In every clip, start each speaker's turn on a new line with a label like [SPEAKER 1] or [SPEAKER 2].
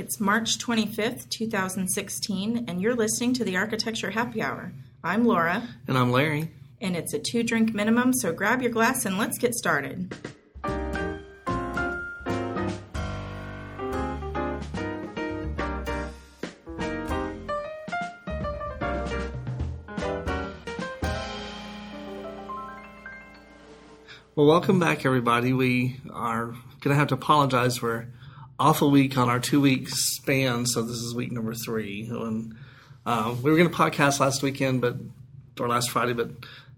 [SPEAKER 1] It's March 25th, 2016, and you're listening to the Architecture Happy Hour. I'm Laura,
[SPEAKER 2] And I'm Larry.
[SPEAKER 1] and it's a two drink minimum, so grab your glass and let's get started.
[SPEAKER 2] Well, welcome back, everybody. We are going to have to apologize. We're off a week on our two week span, so this is week number three. And uh, we were going to podcast last weekend, but or last Friday, but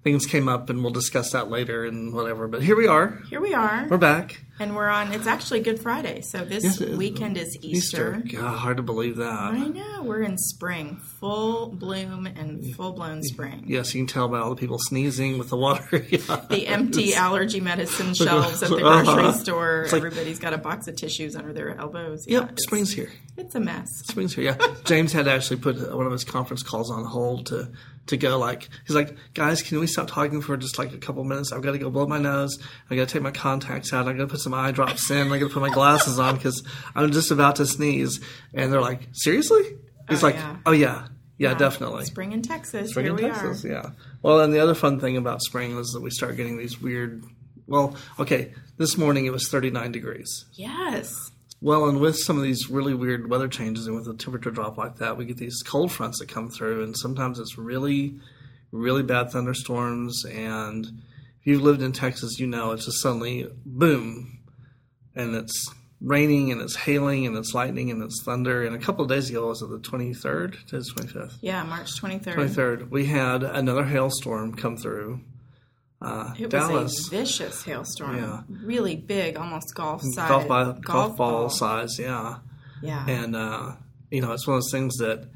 [SPEAKER 2] things came up, and we'll discuss that later and whatever. But here we are.
[SPEAKER 1] Here we are,
[SPEAKER 2] We're back.
[SPEAKER 1] And we're on, it's actually Good Friday, so this
[SPEAKER 2] Yes,
[SPEAKER 1] weekend is Easter. Easter.
[SPEAKER 2] God, hard to believe that.
[SPEAKER 1] I know, we're in spring, full bloom and full blown spring.
[SPEAKER 2] Yes, you can tell by all the people sneezing with the water. yeah.
[SPEAKER 1] The empty allergy medicine shelves at the grocery
[SPEAKER 2] Uh-huh.
[SPEAKER 1] store.
[SPEAKER 2] Like-
[SPEAKER 1] Everybody's got a box of tissues under their elbows.
[SPEAKER 2] Yep,
[SPEAKER 1] it's-
[SPEAKER 2] spring's here.
[SPEAKER 1] It's a mess.
[SPEAKER 2] Springs here, yeah. James had to actually put one of his conference calls on hold to to go. Like he's like, guys, can we stop talking for just like a couple minutes? I've got to go blow my nose. I got to take my contacts out. I got to put some eye drops in. I got to put my glasses on because I'm just about to sneeze. And they're like, seriously? He's
[SPEAKER 1] Oh,
[SPEAKER 2] like,
[SPEAKER 1] yeah.
[SPEAKER 2] oh yeah, yeah, definitely.
[SPEAKER 1] Spring in Texas.
[SPEAKER 2] Spring
[SPEAKER 1] Here
[SPEAKER 2] in Texas,
[SPEAKER 1] are.
[SPEAKER 2] yeah. Well, and the other fun thing about spring is that we start getting these weird. Well, okay, this morning it was 39 degrees.
[SPEAKER 1] Yes.
[SPEAKER 2] Well, and with some of these really weird weather changes and with a temperature drop like that, we get these cold fronts that come through, and sometimes it's really, really bad thunderstorms. And if you've lived in Texas, you know it's just suddenly boom, and it's raining and it's hailing and it's lightning and it's thunder. And a couple of days ago, was it the 23rd? Today's 25th.
[SPEAKER 1] Yeah, March 23rd.
[SPEAKER 2] 23rd, we had another hailstorm come through. Uh,
[SPEAKER 1] It
[SPEAKER 2] Dallas.
[SPEAKER 1] was a vicious hailstorm.
[SPEAKER 2] Yeah.
[SPEAKER 1] Really big, almost golf size.
[SPEAKER 2] golf, ball, golf, ball size, yeah.
[SPEAKER 1] Yeah.
[SPEAKER 2] and uh, you know it's one of those things that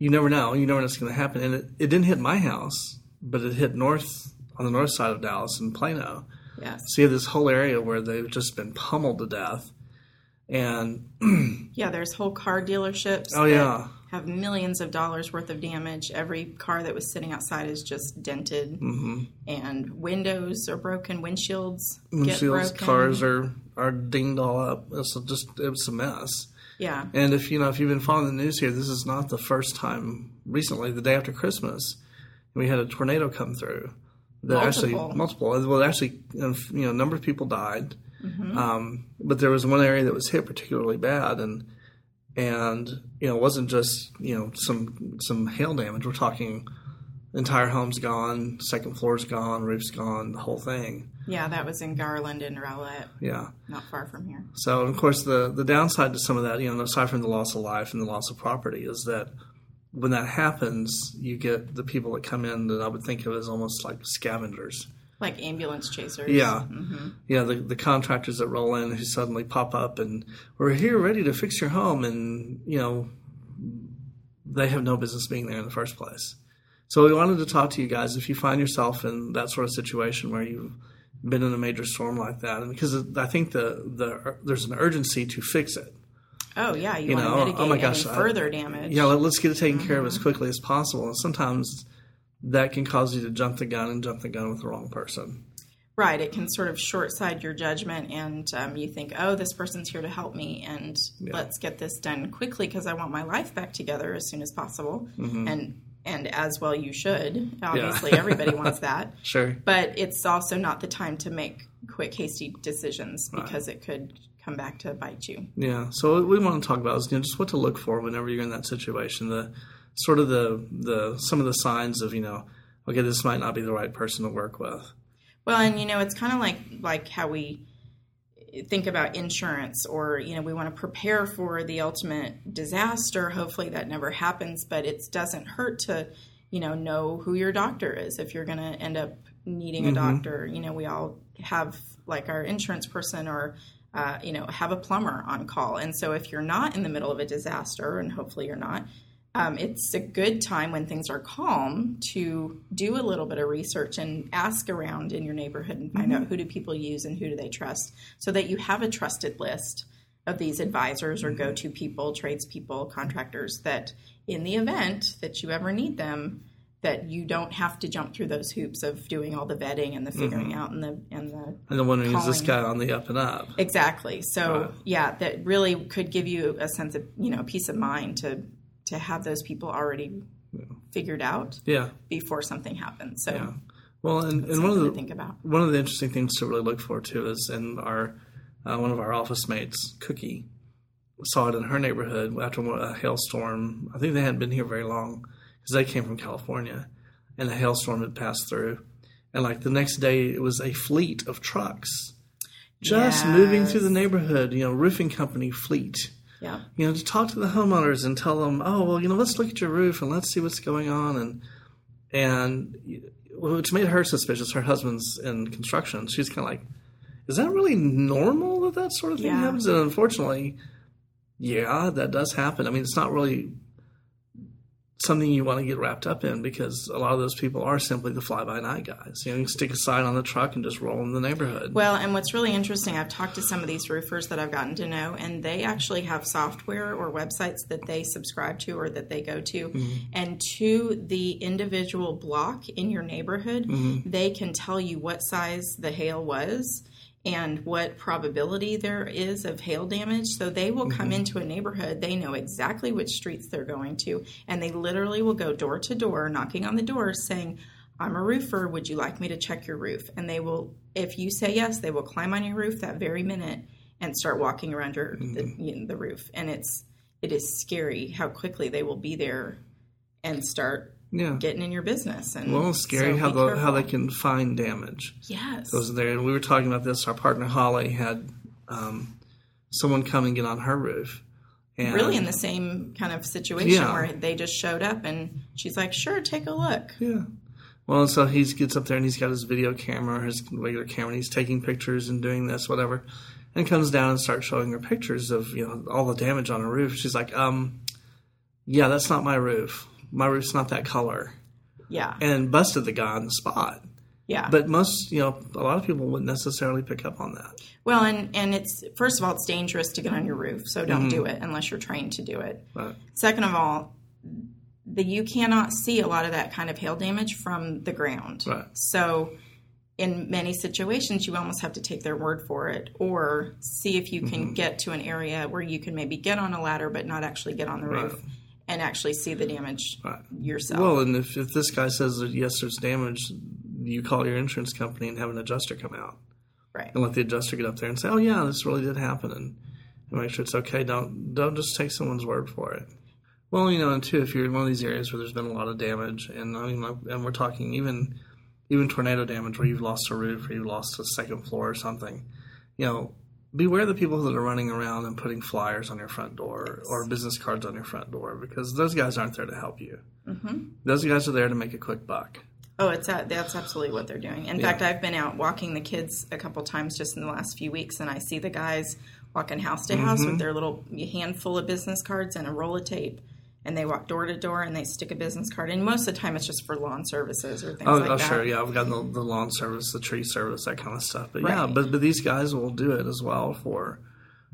[SPEAKER 2] you never know you never know what's going to happen and it, it didn't hit my house but it hit north on the north side of dallas in plano
[SPEAKER 1] yes.
[SPEAKER 2] so you have this whole area where they've just been pummeled to death and
[SPEAKER 1] Yeah, there's whole car dealerships.
[SPEAKER 2] Oh,
[SPEAKER 1] that
[SPEAKER 2] yeah.
[SPEAKER 1] Have millions of dollars worth of damage. Every car that was sitting outside is just dented, mm-hmm. and windows are broken. Windshields
[SPEAKER 2] windshields cars are are dinged all up it's just it's a mess
[SPEAKER 1] Yeah.
[SPEAKER 2] and if you know if you've been following the news here this is not the first time recently the day after christmas we had a tornado come through that actually
[SPEAKER 1] Multiple.
[SPEAKER 2] multiple well actually you know a number of people died
[SPEAKER 1] Mm-hmm.
[SPEAKER 2] um, but there was one area that was hit particularly bad and and you know it wasn't just you know some some hail damage we're talking entire homes gone second floors gone roofs gone the whole thing
[SPEAKER 1] Yeah, that was in Garland and Rowlett,
[SPEAKER 2] yeah
[SPEAKER 1] not far from here.
[SPEAKER 2] so, of course, the the downside to some of that, you know, aside from the loss of life and the loss of property, is that when that happens, you get the people that come in that I would think of as almost like scavengers.
[SPEAKER 1] Like ambulance chasers.
[SPEAKER 2] Yeah, mm-hmm. you know, the the contractors that roll in who suddenly pop up and we're here ready to fix your home, and you know, they have no business being there in the first place. So, we wanted to talk to you guys if you find yourself in that sort of situation where you've been in a major storm like that, and because I think the the there's an urgency to fix it.
[SPEAKER 1] Oh yeah, you,
[SPEAKER 2] You
[SPEAKER 1] want
[SPEAKER 2] know,
[SPEAKER 1] to
[SPEAKER 2] oh my gosh,
[SPEAKER 1] any
[SPEAKER 2] I-
[SPEAKER 1] further damage.
[SPEAKER 2] Yeah, let, let's get it taken care of as quickly as possible. And sometimes that can cause you to jump the gun and jump the gun with the wrong person.
[SPEAKER 1] Right. It can sort of short side your judgment, and um, you think, oh, this person's here to help me, and let's get this done quickly because I want my life back together as soon as possible. And and as well, you should. Obviously, everybody wants that.
[SPEAKER 2] Sure.
[SPEAKER 1] But it's also not the time to make quick, hasty decisions because it could come back to bite you.
[SPEAKER 2] Yeah. So what we want to talk about is you know, just what to look for whenever you're in that situation. The sort of the the some of the signs of you know, okay, this might not be the right person to work with.
[SPEAKER 1] Well, and you know, it's kind of like like how we think about insurance or you know we want to prepare for the ultimate disaster hopefully that never happens but it doesn't hurt to you know know who your doctor is if you're going to end up needing a mm-hmm. doctor you know we all have like our insurance person or uh, you know have a plumber on call. And so if you're not in the middle of a disaster and hopefully you're not um, it's a good time when things are calm to do a little bit of research and ask around in your neighborhood and find out who do people use and who do they trust so that you have a trusted list of these advisors or go-to people tradespeople contractors that in the event that you ever need them that you don't have to jump through those hoops of doing all the vetting and the figuring out and the and the
[SPEAKER 2] And then wondering, is this guy on the up and up?
[SPEAKER 1] exactly. So
[SPEAKER 2] Right.
[SPEAKER 1] yeah, that really could give you a sense of you know peace of mind to to have those people already figured out
[SPEAKER 2] Yeah.
[SPEAKER 1] before something happens. So
[SPEAKER 2] Yeah. Well, and, and one of the
[SPEAKER 1] think about.
[SPEAKER 2] one of the interesting things to really look for too is in our uh, one of our office mates, Cookie, saw it in her neighborhood after a hailstorm. I think they hadn't been here very long because they came from California, and a hailstorm had passed through, and like the next day it was a fleet of trucks just moving through the neighborhood. You know, roofing company fleet.
[SPEAKER 1] Yeah.
[SPEAKER 2] You know, to talk to the homeowners and tell them, oh well, you know, let's look at your roof and let's see what's going on and and which made her suspicious. Her husband's in construction. She's kind of like, is that really normal that that sort of thing
[SPEAKER 1] Yeah.
[SPEAKER 2] happens? And unfortunately, yeah, that does happen. I mean, it's not really something you want to get wrapped up in because a lot of those people are simply the fly by night guys. You know, you stick a sign on the truck and just roll in the neighborhood.
[SPEAKER 1] Well, and what's really interesting, I've talked to some of these roofers that I've gotten to know, and they actually have software or websites that they subscribe to or that they go to.
[SPEAKER 2] Mm-hmm.
[SPEAKER 1] And to the individual block in your neighborhood,
[SPEAKER 2] Mm-hmm.
[SPEAKER 1] they can tell you what size the hail was and what probability there is of hail damage. So they will come
[SPEAKER 2] Mm-hmm.
[SPEAKER 1] into a neighborhood, they know exactly which streets they're going to, and they literally will go door to door, knocking on the doors saying, I'm a roofer. Would you like me to check your roof? And they will, if you say yes, they will climb on your roof that very minute and start walking around your, the, you know, the roof. And it's it is scary how quickly they will be there and start
[SPEAKER 2] yeah.
[SPEAKER 1] getting in your business. And
[SPEAKER 2] Well, it's scary
[SPEAKER 1] so
[SPEAKER 2] how the, how they can find damage.
[SPEAKER 1] yes
[SPEAKER 2] goes there. And we were talking about this. Our partner Holly had um, someone come and get on her roof. And
[SPEAKER 1] really in the same kind of situation
[SPEAKER 2] Yeah.
[SPEAKER 1] where they just showed up and she's like, sure, take a look.
[SPEAKER 2] yeah. Well, and so he gets up there and he's got his video camera, his regular camera, and he's taking pictures and doing this, whatever, and comes down and starts showing her pictures of you know all the damage on her roof. She's like, um, yeah, that's not my roof. My roof's not that color,
[SPEAKER 1] Yeah.
[SPEAKER 2] and busted the guy on the spot.
[SPEAKER 1] yeah.
[SPEAKER 2] But most, you know, a lot of people wouldn't necessarily pick up on that.
[SPEAKER 1] well, and, and it's, first of all, it's dangerous to get on your roof. So don't
[SPEAKER 2] Mm-hmm.
[SPEAKER 1] do it unless you're trained to do it.
[SPEAKER 2] But
[SPEAKER 1] Second of all, the, you cannot see a lot of that kind of hail damage from the ground.
[SPEAKER 2] Right.
[SPEAKER 1] So, in many situations, you almost have to take their word for it, or see if you can
[SPEAKER 2] Mm-hmm.
[SPEAKER 1] get to an area where you can maybe get on a ladder, but not actually get on the roof,
[SPEAKER 2] Right.
[SPEAKER 1] And actually see the damage
[SPEAKER 2] Right.
[SPEAKER 1] yourself.
[SPEAKER 2] Well, and if, if this guy says that yes, there's damage, you call your insurance company and have an adjuster come out
[SPEAKER 1] right.
[SPEAKER 2] and let the adjuster get up there and say, "Oh yeah, this really did happen," and, and make sure it's okay. Don't don't just take someone's word for it. Well, you know, and two, if you're in one of these areas where there's been a lot of damage, and I mean, like, and we're talking even even tornado damage where you've lost a roof or you've lost a second floor or something, you know. Beware the people that are running around and putting flyers on your front door or business cards on your front door because those guys aren't there to help you.
[SPEAKER 1] Mm-hmm.
[SPEAKER 2] Those guys are there to make a quick buck.
[SPEAKER 1] Oh, it's a, that's absolutely what they're doing. In
[SPEAKER 2] Yeah.
[SPEAKER 1] fact, I've been out walking the kids a couple times just in the last few weeks, and I see the guys walking house to house
[SPEAKER 2] Mm-hmm.
[SPEAKER 1] with their little handful of business cards and a roll of tape, and they walk door to door and they stick a business card. And most of the time, it's just for lawn services or things
[SPEAKER 2] Oh,
[SPEAKER 1] like
[SPEAKER 2] oh
[SPEAKER 1] that.
[SPEAKER 2] Oh, sure, yeah, I've got the, the lawn service, the tree service, that kind of stuff. But yeah, but but these guys will do it as well for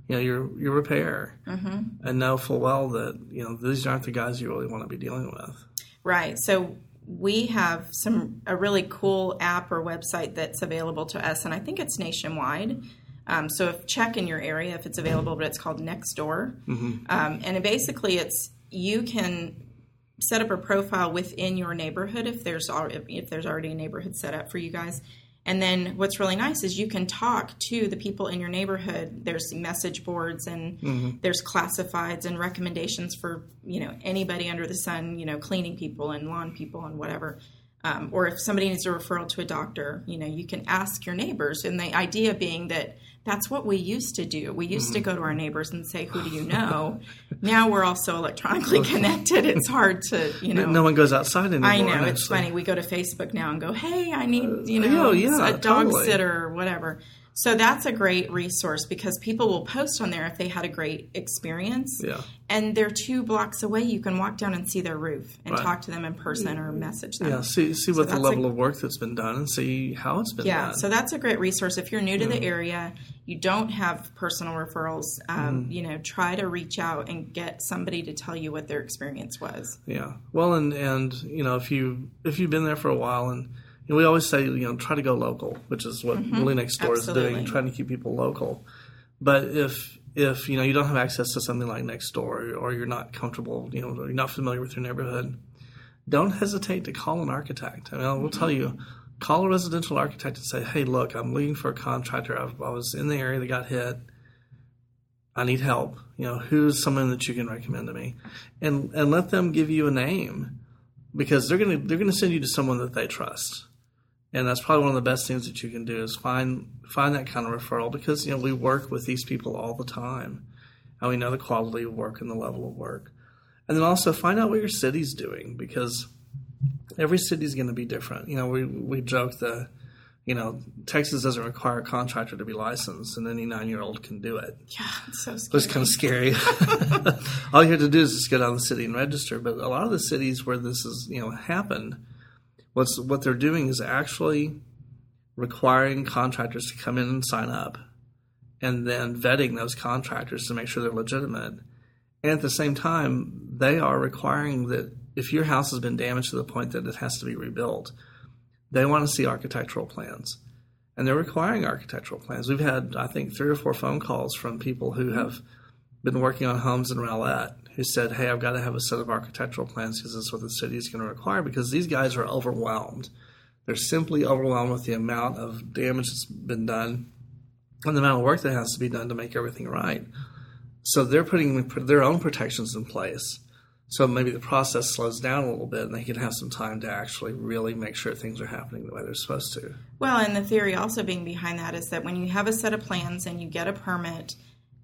[SPEAKER 2] you know your your repair, mm-hmm. and know full well that you know these aren't the guys you really want to be dealing with.
[SPEAKER 1] Right. So we have some a really cool app or website that's available to us, and I think it's nationwide. Um, so if check in your area if it's available, but it's called Nextdoor, um, and it basically it's you can set up a profile within your neighborhood if there's if, there's already a neighborhood set up for you guys. And then what's really nice is you can talk to the people in your neighborhood. There's message boards and there's classifieds and recommendations for you know anybody under the sun, you know, cleaning people and lawn people and whatever. Um, or if somebody needs a referral to a doctor, you know, you can ask your neighbors. And the idea being that that's what we used to do. We used to go to our neighbors and say, "Who do you know?" now we're all so electronically connected; it's hard to, you know.
[SPEAKER 2] No one goes outside anymore.
[SPEAKER 1] I know it's funny. We go to Facebook now and go, "Hey, I need you
[SPEAKER 2] Uh,
[SPEAKER 1] know
[SPEAKER 2] yeah,
[SPEAKER 1] a dog
[SPEAKER 2] totally.
[SPEAKER 1] sitter or whatever." So that's a great resource because people will post on there if they had a great experience.
[SPEAKER 2] Yeah.
[SPEAKER 1] And they're two blocks away. You can walk down and see their roof and
[SPEAKER 2] Right.
[SPEAKER 1] talk to them in person or message them.
[SPEAKER 2] Yeah. See see what the level
[SPEAKER 1] a-
[SPEAKER 2] of work that's been done and see how it's been
[SPEAKER 1] Yeah,
[SPEAKER 2] done.
[SPEAKER 1] so that's a great resource. If you're new to the area, you don't have personal referrals, um,
[SPEAKER 2] Mm-hmm.
[SPEAKER 1] you know, try to reach out and get somebody to tell you what their experience was.
[SPEAKER 2] Yeah. Well, and and you know, if you if you've been there for a while, and know, we always say, you know, try to go local, which is what mm-hmm. Really Nextdoor is
[SPEAKER 1] Absolutely.
[SPEAKER 2] doing, trying to keep people local. But if if you know you don't have access to something like Nextdoor, or you're not comfortable, you know, or you're not familiar with your neighborhood, don't hesitate to call an architect. I mean, I will tell mm-hmm. you. Call a residential architect and say, "Hey, look, I'm looking for a contractor. I, I was in the area that got hit. I need help. You know, who's someone that you can recommend to me, and and let them give you a name because they're gonna they're gonna send you to someone that they trust, and that's probably one of the best things that you can do is find find that kind of referral because you know we work with these people all the time, and we know the quality of work and the level of work, and then also find out what your city's doing because every city's going to be different. You know, we we joke that you know Texas doesn't require a contractor to be licensed, and any nine year old can do it.
[SPEAKER 1] Yeah, it's so scary.
[SPEAKER 2] was kind of scary. All you have to do is just go down the city and register. But a lot of the cities where this is, you know, happened, what's what they're doing is actually requiring contractors to come in and sign up, and then vetting those contractors to make sure they're legitimate. And at the same time, they are requiring that if your house has been damaged to the point that it has to be rebuilt, they want to see architectural plans and they're requiring architectural plans. We've had, I think, three or four phone calls from people who have been working on homes in Rowlett who said, "Hey, I've got to have a set of architectural plans because that's what the city is going to require." Because these guys are overwhelmed; they're simply overwhelmed with the amount of damage that's been done and the amount of work that has to be done to make everything right. So they're putting their own protections in place. So maybe the process slows down a little bit, and they can have some time to actually really make sure things are happening the way they're supposed to.
[SPEAKER 1] Well, and the theory also being behind that is that when you have a set of plans and you get a permit,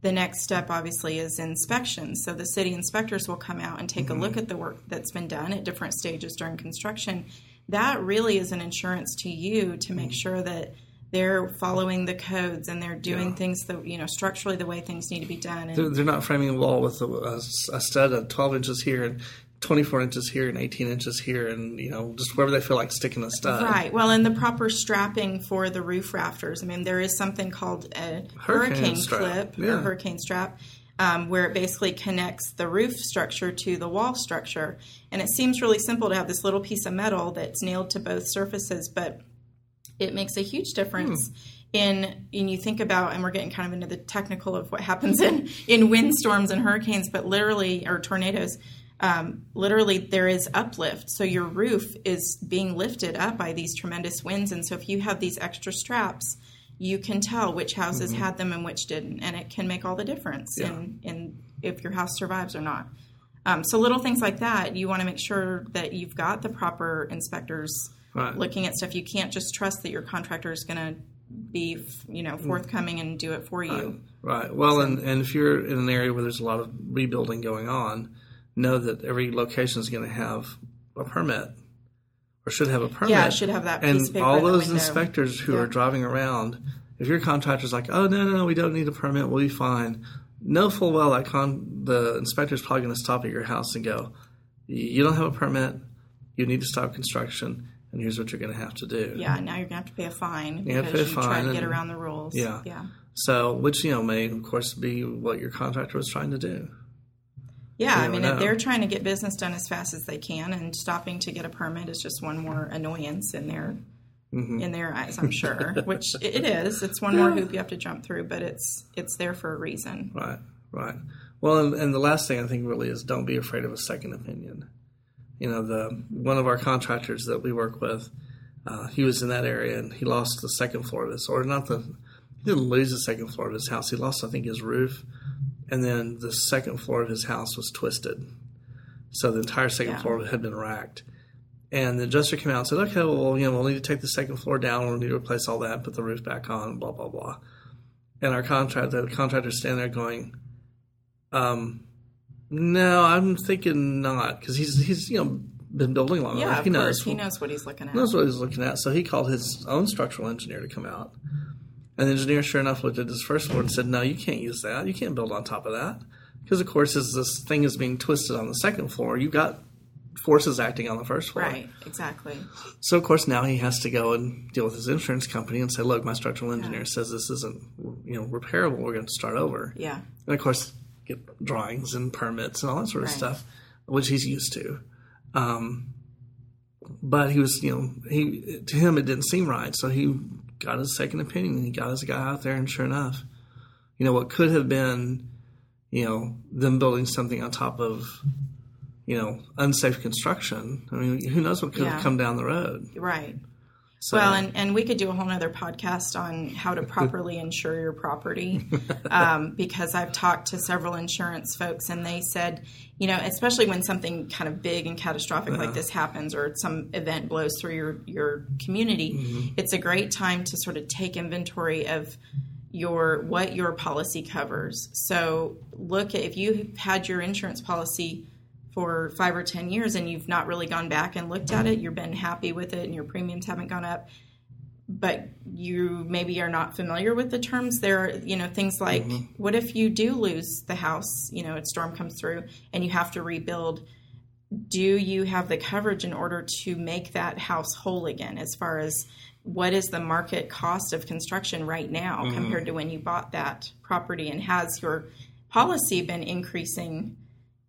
[SPEAKER 1] the next step obviously is inspections. So the city inspectors will come out and take a mm-hmm. look at the work that's been done at different stages during construction. That really is an insurance to you to make mm-hmm. sure that they're following the codes and they're doing
[SPEAKER 2] Yeah.
[SPEAKER 1] things that you know structurally the way things need to be done. And
[SPEAKER 2] They're, they're not framing a wall with a, a, a stud of 12 inches here and 24 inches here and 18 inches here and, you know, just wherever they feel like sticking a stud.
[SPEAKER 1] Right. Well, and the proper strapping for the roof rafters. I mean, there is something called a hurricane,
[SPEAKER 2] Hurricane
[SPEAKER 1] clip
[SPEAKER 2] Yeah.
[SPEAKER 1] or hurricane strap, um, where it basically connects the roof structure to the wall structure. And it seems really simple to have this little piece of metal that's nailed to both surfaces, but it makes a huge difference. In, and you think about, and we're getting kind of into the technical of what happens in in windstorms and hurricanes, but literally, or tornadoes, um, literally there is uplift. So your roof is being lifted up by these tremendous winds. And so if you have these extra straps, you can tell which houses had them and which didn't. And it can make all the difference
[SPEAKER 2] Yeah.
[SPEAKER 1] in, in if your house survives or not. Um, so little things like that, you want to make sure that you've got the proper inspectors
[SPEAKER 2] Right.
[SPEAKER 1] looking at stuff. You can't just trust that your contractor is going to be, you know, forthcoming and do it for you.
[SPEAKER 2] Right. Well, and, and if you're in an area where there's a lot of rebuilding going on, know that every location is going to have a permit or should have a permit.
[SPEAKER 1] Yeah, it should have that piece
[SPEAKER 2] And
[SPEAKER 1] of paper
[SPEAKER 2] all those inspectors who
[SPEAKER 1] Yeah.
[SPEAKER 2] are driving around, if your contractor's like, oh, no, no, no, we don't need a permit, we'll be fine. Know full well that con- the inspector's probably going to stop at your house and go, you don't have a permit, you need to stop construction, and here's what you're going to have to do.
[SPEAKER 1] Yeah, now you're going to have to pay a fine
[SPEAKER 2] You have to
[SPEAKER 1] because you tried to get around the rules.
[SPEAKER 2] Yeah.
[SPEAKER 1] Yeah.
[SPEAKER 2] So, which, you know, may, of course, be what your contractor was trying to do.
[SPEAKER 1] Yeah, I mean,
[SPEAKER 2] never
[SPEAKER 1] if they're trying to get business done as fast as they can, and stopping to get a permit is just one more annoyance in their
[SPEAKER 2] Mm-hmm.
[SPEAKER 1] in their eyes. I'm sure, which it is. It's one more hoop you have to jump through, but it's it's there for a reason.
[SPEAKER 2] Right, right. Well, and, and the last thing I think really is don't be afraid of a second opinion. You know, the one of our contractors that we work with, uh, he was in that area and he lost the second floor of his, or not the, he didn't lose the second floor of his house. He lost, I think, his roof, and then the second floor of his house was twisted, so the entire second
[SPEAKER 1] Yeah.
[SPEAKER 2] floor had been racked. And the adjuster came out and said, "Okay, well, you know, we'll need to take the second floor down. We'll need to replace all that, put the roof back on, blah blah blah." And our contractor, the contractor's standing there going, um, no, I'm thinking not because he's he's you know been building long
[SPEAKER 1] Yeah,
[SPEAKER 2] enough. He
[SPEAKER 1] course,
[SPEAKER 2] knows
[SPEAKER 1] he knows what he's looking at.
[SPEAKER 2] He knows what he's looking at. So he called his own structural engineer to come out, And the engineer, sure enough, looked at his first floor and said, "No, you can't use that. You can't build on top of that." Because of course, as this thing is being twisted on the second floor, you've got forces acting on the first floor.
[SPEAKER 1] Right, exactly.
[SPEAKER 2] So of course now he has to go and deal with his insurance company and say, "Look, my structural engineer says this isn't, you know, repairable. We're going to start over."
[SPEAKER 1] Yeah.
[SPEAKER 2] And of course, get drawings and permits and all that sort of
[SPEAKER 1] Right.
[SPEAKER 2] stuff, which he's used to. Um, but he was, you know, he to him it didn't seem right, so he got his second opinion and he got his guy out there, and sure enough, you know, what could have been, you know, them building something on top of, you know, unsafe construction. I mean, who knows what could
[SPEAKER 1] Yeah.
[SPEAKER 2] have come down the road.
[SPEAKER 1] Right.
[SPEAKER 2] So,
[SPEAKER 1] Well, and, and we could do a whole nother podcast on how to properly insure your property um, because I've talked to several insurance folks and they said, you know, especially when something kind of big and catastrophic like this happens or some event blows through your, your community, it's a great time to sort of take inventory of your what your policy covers. So look at if you've had your insurance policy for five or ten years and you've not really gone back and looked at it, you've been happy with it and your premiums haven't gone up, but you maybe are not familiar with the terms. There are, you know, things like mm-hmm. what if you do lose the house, you know, a storm comes through and you have to rebuild. Do you have the coverage in order to make that house whole again as far as what is the market cost of construction right now mm-hmm. compared to when you bought that property and has your policy been increasing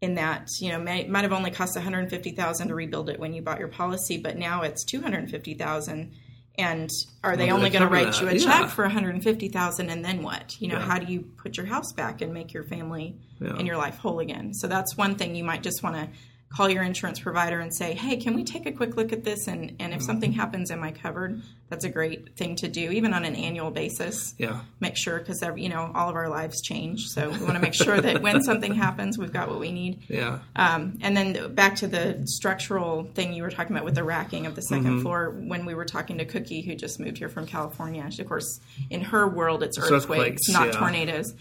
[SPEAKER 1] in that you know may, might have only cost 150,000 to rebuild it when you bought your policy but now it's 250,000 and are they
[SPEAKER 2] Well, do
[SPEAKER 1] only going to write you a
[SPEAKER 2] that?
[SPEAKER 1] check for 150,000 and then what you know
[SPEAKER 2] Yeah.
[SPEAKER 1] how do you put your house back and make your family
[SPEAKER 2] Yeah.
[SPEAKER 1] and your life whole again so that's one thing you might just want to call your insurance provider and say hey can we take a quick look at this? And and if something
[SPEAKER 2] Mm-hmm.
[SPEAKER 1] happens am I covered? That's a great thing to do even on an annual basis.
[SPEAKER 2] Yeah,
[SPEAKER 1] make sure because you know all of our lives change. So we want to make sure that when something happens we've got what we need.
[SPEAKER 2] Yeah,
[SPEAKER 1] um, and then back to the structural thing you were talking about with the racking of the 2nd
[SPEAKER 2] Mm-hmm.
[SPEAKER 1] floor when we were talking to cookie who just moved here from california She- of course in her world it's
[SPEAKER 2] It's
[SPEAKER 1] earthquakes,
[SPEAKER 2] earthquakes,
[SPEAKER 1] not
[SPEAKER 2] yeah.
[SPEAKER 1] tornadoes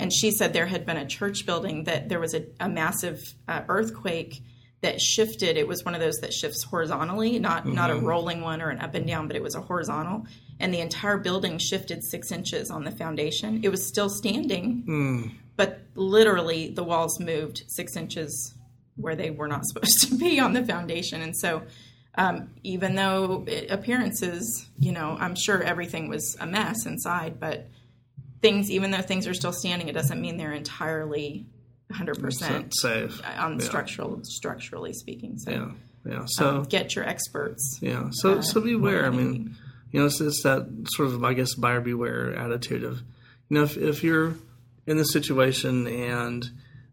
[SPEAKER 1] and she said there had been a church building that there was a, a massive uh, earthquake that shifted it was one of those that shifts horizontally not not
[SPEAKER 2] Mm-hmm.
[SPEAKER 1] a rolling one or an up and down but it was a horizontal and the entire building shifted six inches on the foundation it was still standing
[SPEAKER 2] Hmm.
[SPEAKER 1] but literally the walls moved six inches where they were not supposed to be on the foundation and so um, even though it, appearances you know i'm sure everything was a mess inside but things even though things are still standing it doesn't mean they're entirely 100%
[SPEAKER 2] safe.
[SPEAKER 1] on
[SPEAKER 2] Yeah.
[SPEAKER 1] structural structurally speaking so
[SPEAKER 2] Yeah, yeah. Um, so
[SPEAKER 1] get your experts
[SPEAKER 2] Yeah. So uh, so beware. I
[SPEAKER 1] what do you
[SPEAKER 2] mean, you know, it's, it's that sort of I guess buyer beware attitude of, you know, if if you're in the situation and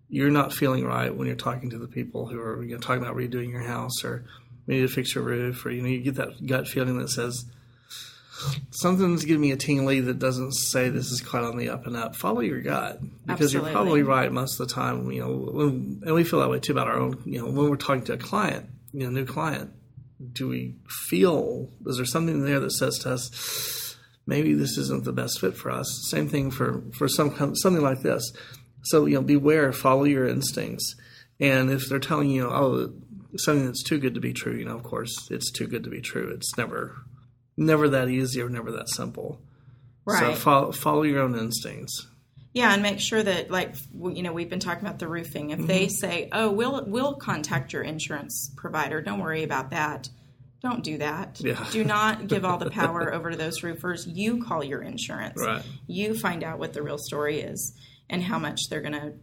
[SPEAKER 2] you're not feeling right when you're talking to the people who are you know talking about redoing your house or we need to fix your roof or you know you get that gut feeling that says something's giving me a tingly that doesn't say this is quite on the up and up. Follow your gut because you're probably right most of the time. You know, when, and we feel that way too about our own. You know, when we're talking to a client, you know, new client, do we feel is there something there that says to us maybe this isn't the best fit for us? Same thing for for some something like this. So you know, beware, follow your instincts, and if they're telling you, oh, something that's too good to be true, you know, of course, it's too good to be true. It's never never that easy or never that simple.
[SPEAKER 1] Right.
[SPEAKER 2] So follow, follow your own instincts.
[SPEAKER 1] Yeah, and make sure that, like, you know, we've been talking about the roofing. If they mm-hmm. say, "Oh, we'll we'll contact your insurance provider," don't worry about that. Don't do that.
[SPEAKER 2] Yeah.
[SPEAKER 1] Do not give all the power over to those roofers. You call your insurance.
[SPEAKER 2] Right.
[SPEAKER 1] You find out what the real story is and how much they're going to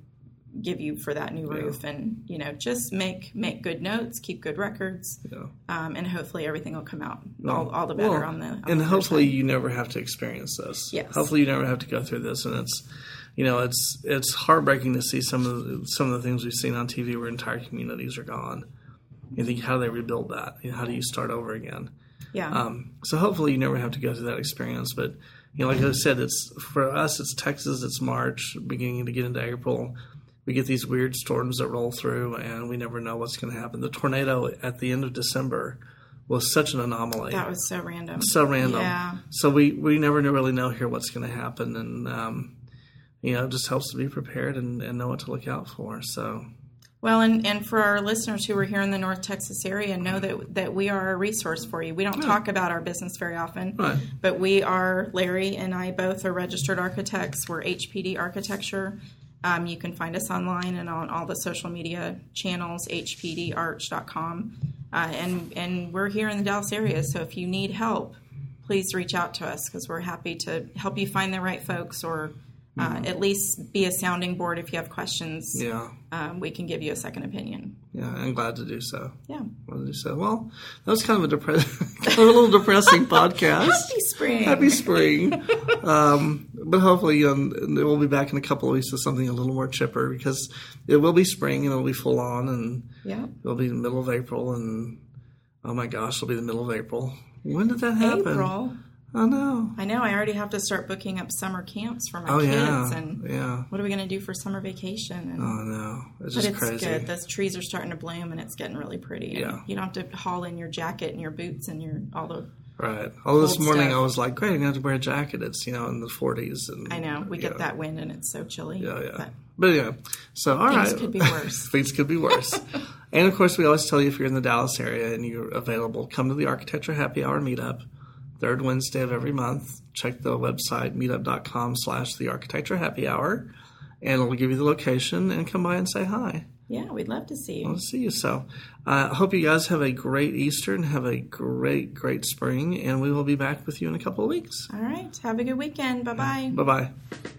[SPEAKER 1] give you for that new roof, and you know, just make make good notes, keep good records,
[SPEAKER 2] Yeah.
[SPEAKER 1] um, and hopefully everything will come out all, all the better
[SPEAKER 2] Well,
[SPEAKER 1] on the. On
[SPEAKER 2] and
[SPEAKER 1] the
[SPEAKER 2] hopefully you never have to experience this.
[SPEAKER 1] Yes.
[SPEAKER 2] Hopefully you never have to go through this, and it's, you know, it's it's heartbreaking to see some of the, some of the things we've seen on TV where entire communities are gone. You think how do they rebuild that? You know, how do you start over again?
[SPEAKER 1] yeah.
[SPEAKER 2] Um, so hopefully you never have to go through that experience. But you know, like I said, it's for us. It's Texas. It's March, beginning to get into April. We get these weird storms that roll through, and we never know what's going to happen. The tornado at the end of December was such an anomaly
[SPEAKER 1] that was so random.
[SPEAKER 2] so random.
[SPEAKER 1] Yeah.
[SPEAKER 2] So we we never really know here what's going to happen, and um, you know, it just helps to be prepared and, and know what to look out for. So
[SPEAKER 1] Well, and, and for our listeners who are here in the North Texas area, know that that we are a resource for you. We don't talk about our business very often,
[SPEAKER 2] Right.
[SPEAKER 1] but we are Larry and I both are registered architects. We're HPD Architecture. Um, you can find us online and on all the social media channels, hpdarch.com. Uh, and and we're here in the Dallas area, so if you need help, please reach out to us because we're happy to help you find the right folks or uh, at least be a sounding board if you have questions.
[SPEAKER 2] Yeah.
[SPEAKER 1] Um, we can give you a second opinion.
[SPEAKER 2] Yeah. I'm glad to do so.
[SPEAKER 1] Yeah.
[SPEAKER 2] Glad to do so. Well, that was kind of a kind of a little depressing podcast.
[SPEAKER 1] Happy spring.
[SPEAKER 2] Happy spring. um, but hopefully, um, we'll be back in a couple of weeks with something a little more chipper because it will be spring and it'll be full on and
[SPEAKER 1] Yeah.
[SPEAKER 2] it'll be the middle of April and oh my gosh, it'll be the middle of April. When did that happen?
[SPEAKER 1] April.
[SPEAKER 2] I know.
[SPEAKER 1] I know. I already have to start booking up summer camps for my
[SPEAKER 2] Oh
[SPEAKER 1] kids.
[SPEAKER 2] yeah,
[SPEAKER 1] And
[SPEAKER 2] yeah.
[SPEAKER 1] what are we going to do for summer vacation? And,
[SPEAKER 2] Oh no, it's
[SPEAKER 1] but
[SPEAKER 2] just
[SPEAKER 1] it's
[SPEAKER 2] crazy.
[SPEAKER 1] good. Those trees are starting to bloom and it's getting really pretty.
[SPEAKER 2] Yeah.
[SPEAKER 1] You don't have to haul in your jacket and your boots and your all the.
[SPEAKER 2] Right. Although this morning
[SPEAKER 1] stuff.
[SPEAKER 2] I was like, great, I'm gonna have to wear a jacket. It's you know in the 40s and
[SPEAKER 1] I know we get that wind and it's so chilly.
[SPEAKER 2] Yeah, yeah.
[SPEAKER 1] But
[SPEAKER 2] But yeah, so all right,
[SPEAKER 1] Things could be worse.
[SPEAKER 2] things could be worse. and of course, we always tell you if you're in the Dallas area and you're available, come to the Architecture Happy Hour meetup, third Wednesday of every month. Check the website meetup.com slash the Architecture Happy Hour, and it'll give you the location and come by and say hi.
[SPEAKER 1] Yeah, we'd love to see you.
[SPEAKER 2] I'll see you. So, I uh, hope you guys have a great Easter and have a great, great spring, and we will be back with you in a couple of weeks.
[SPEAKER 1] All right. Have a good weekend. Bye bye.
[SPEAKER 2] Bye bye.